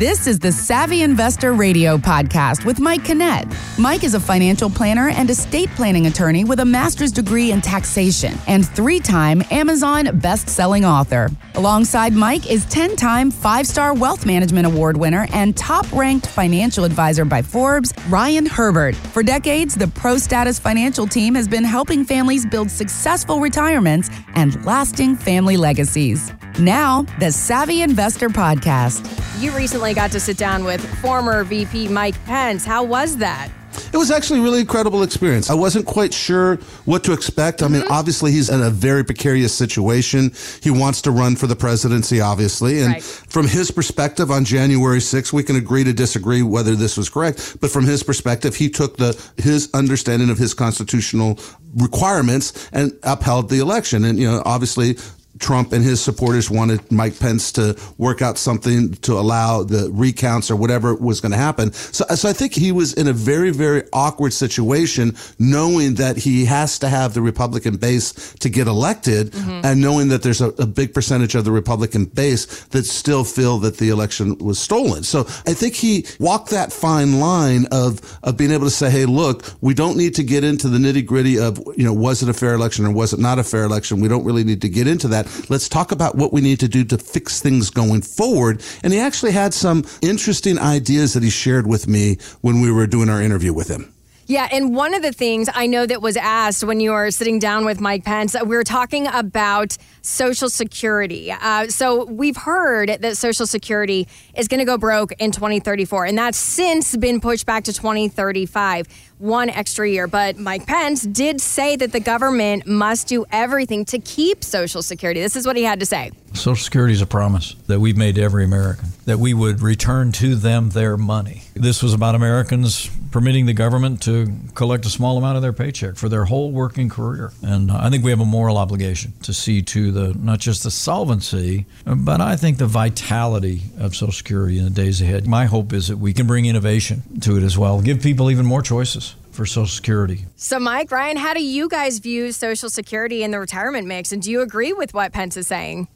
This is the Savvy Investor Radio podcast with Mike Canet. Mike is a financial planner and estate planning attorney with a master's degree in taxation and three time Amazon best-selling author. Alongside Mike is 10 time five star wealth management award winner and top ranked financial advisor by Forbes, Ryan Herbert. For decades, the ProStatus Financial team has been helping families build successful retirements and lasting family legacies. Now, the Savvy Investor Podcast. You recently got to sit down with former VP Mike Pence. How was that? It was actually a really incredible experience. I wasn't quite sure what to expect. I mean, mm-hmm. obviously he's in a very precarious situation. He wants to run for the presidency, obviously. And right. from his perspective on January 6th, we can agree to disagree whether this was correct. But from his perspective, he took the, his understanding of his constitutional requirements and upheld the election. And, you know, obviously Trump and his supporters wanted Mike Pence to work out something to allow the recounts or whatever was going to happen. So, so I think he was in a very, very awkward situation, knowing that he has to have the Republican base to get elected, mm-hmm. and knowing that there's a, a, big percentage of the Republican base that still feel that the election was stolen. So I think he walked that fine line of of being able to say, "Hey, look, we don't need to get into the nitty gritty of you know was it a fair election or was it not a fair election. We don't really need to get into that." Let's talk about what we need to do to fix things going forward. And he actually had some interesting ideas that he shared with me when we were doing our interview with him. Yeah, and one of the things I know that was asked when you were sitting down with Mike Pence, we were talking about Social Security. Uh, so we've heard that Social Security is going to go broke in 2034, and that's since been pushed back to 2035 one extra year. But Mike Pence did say that the government must do everything to keep Social Security. This is what he had to say. Social Security is a promise that we've made to every American that we would return to them their money. This was about Americans permitting the government to collect a small amount of their paycheck for their whole working career. And uh, I think we have a moral obligation to see to the not just the solvency, but I think the vitality of Social Security in the days ahead. My hope is that we can bring innovation to it as well, give people even more choices for Social Security. So, Mike, Ryan, how do you guys view Social Security in the retirement mix? And do you agree with what Pence is saying?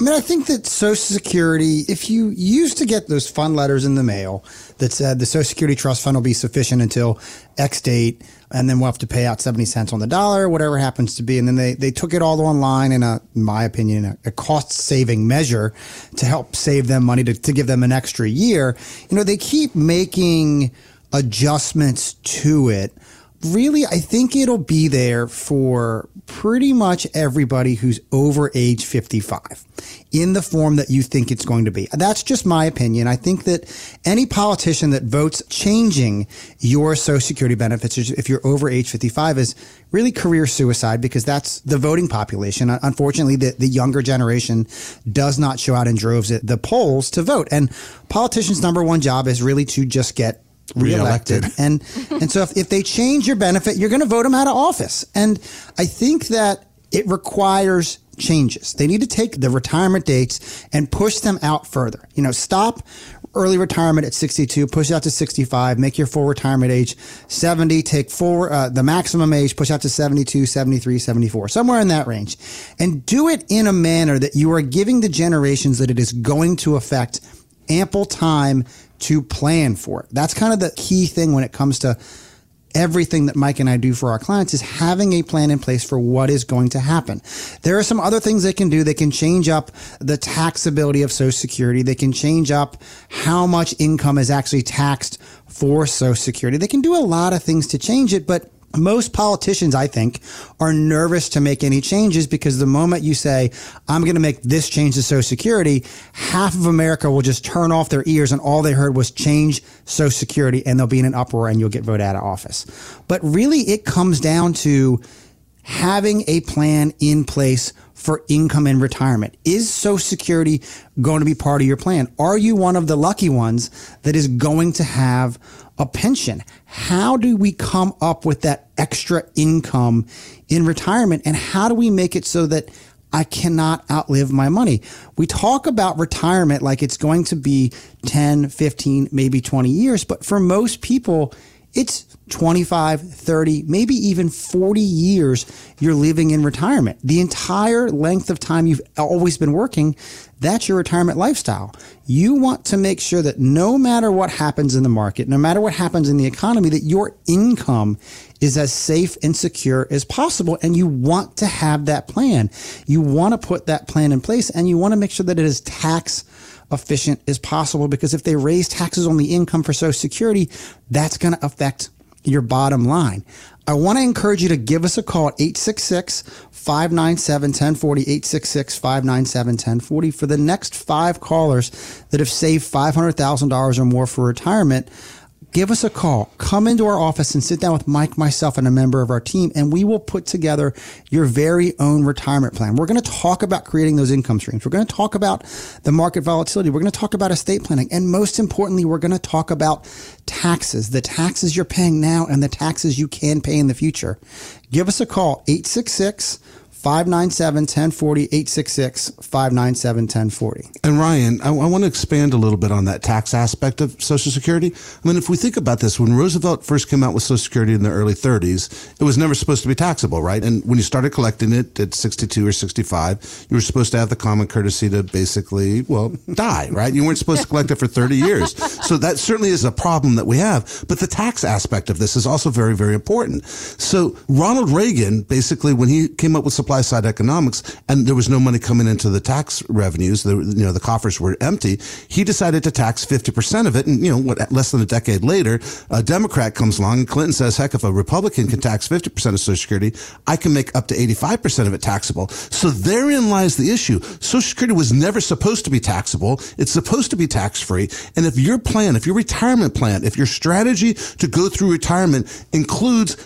I mean, I think that Social Security, if you used to get those fund letters in the mail that said the Social Security Trust Fund will be sufficient until X date, and then we'll have to pay out 70 cents on the dollar, whatever happens to be. And then they, they took it all online in a, in my opinion, a, a cost saving measure to help save them money to, to give them an extra year. You know, they keep making adjustments to it really, I think it'll be there for pretty much everybody who's over age 55 in the form that you think it's going to be. That's just my opinion. I think that any politician that votes changing your social security benefits if you're over age 55 is really career suicide because that's the voting population. Unfortunately, the, the younger generation does not show out in droves at the polls to vote. And politicians' number one job is really to just get reelected. and and so if, if they change your benefit, you're going to vote them out of office. And I think that it requires changes. They need to take the retirement dates and push them out further. You know, stop early retirement at 62, push out to 65, make your full retirement age 70, take full, uh, the maximum age, push out to 72, 73, 74, somewhere in that range. And do it in a manner that you are giving the generations that it is going to affect ample time to plan for it. That's kind of the key thing when it comes to everything that Mike and I do for our clients is having a plan in place for what is going to happen. There are some other things they can do. They can change up the taxability of Social Security. They can change up how much income is actually taxed for Social Security. They can do a lot of things to change it, but most politicians, I think, are nervous to make any changes because the moment you say, I'm going to make this change to Social Security, half of America will just turn off their ears and all they heard was change Social Security and they'll be in an uproar and you'll get voted out of office. But really, it comes down to having a plan in place for income and retirement. Is Social Security going to be part of your plan? Are you one of the lucky ones that is going to have a pension? How do we come up with that extra income in retirement? And how do we make it so that I cannot outlive my money? We talk about retirement like it's going to be 10, 15, maybe 20 years, but for most people, it's 25, 30, maybe even 40 years you're living in retirement. The entire length of time you've always been working, that's your retirement lifestyle. You want to make sure that no matter what happens in the market, no matter what happens in the economy, that your income is as safe and secure as possible. And you want to have that plan. You want to put that plan in place and you want to make sure that it is tax efficient as possible because if they raise taxes on the income for Social Security, that's going to affect your bottom line. I want to encourage you to give us a call at 866 597 1040, 866 597 1040 for the next five callers that have saved $500,000 or more for retirement give us a call. Come into our office and sit down with Mike, myself, and a member of our team, and we will put together your very own retirement plan. We're going to talk about creating those income streams. We're going to talk about the market volatility. We're going to talk about estate planning. And most importantly, we're going to talk about taxes, the taxes you're paying now and the taxes you can pay in the future. Give us a call, 866 597 1040, 866 597 1040. And Ryan, I, I, want to expand a little bit on that tax aspect of Social Security. I mean, if we think about this, when Roosevelt first came out with Social Security in the early 30s, it was never supposed to be taxable, right? And when you started collecting it at 62 or 65, you were supposed to have the common courtesy to basically, well, die, right? You weren't supposed to collect it for 30 years. So that certainly is a problem that we have. But the tax aspect of this is also very, very important. So Ronald Reagan, basically, when he came up with supply side economics and there was no money coming into the tax revenues. The, you know, the coffers were empty. He decided to tax 50% of it. And, you know, what, less than a decade later, a Democrat comes along and Clinton says, heck, if a Republican can tax 50% of Social Security, I can make up to 85% of it taxable. So therein lies the issue. Social Security was never supposed to be taxable. It's supposed to be tax free. And if your plan, if your retirement plan, if your strategy to go through retirement includes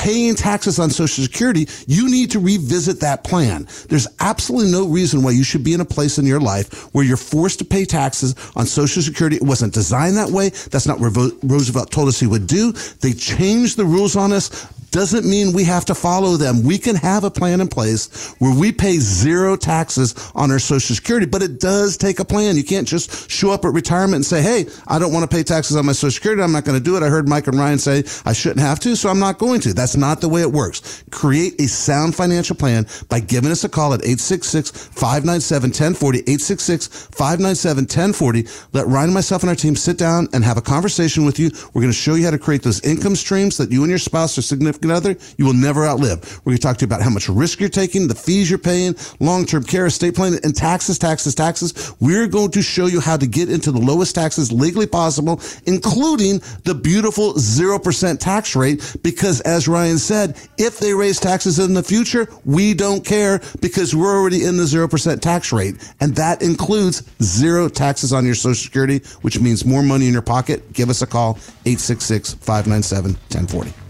paying taxes on Social Security, you need to revisit that plan. There's absolutely no reason why you should be in a place in your life where you're forced to pay taxes on Social Security. It wasn't designed that way. That's not what Roosevelt told us he would do. They changed the rules on us doesn't mean we have to follow them. We can have a plan in place where we pay zero taxes on our social security, but it does take a plan. You can't just show up at retirement and say, Hey, I don't want to pay taxes on my social security. I'm not going to do it. I heard Mike and Ryan say I shouldn't have to, so I'm not going to. That's not the way it works. Create a sound financial plan by giving us a call at 866-597-1040, 866-597-1040. Let Ryan and myself and our team sit down and have a conversation with you. We're going to show you how to create those income streams that you and your spouse are significant significant other, you will never outlive. We're going to talk to you about how much risk you're taking, the fees you're paying, long-term care, estate planning, and taxes, taxes, taxes. We're going to show you how to get into the lowest taxes legally possible, including the beautiful 0% tax rate. Because as Ryan said, if they raise taxes in the future, we don't care because we're already in the 0% tax rate. And that includes zero taxes on your social security, which means more money in your pocket. Give us a call, 866 597 1040.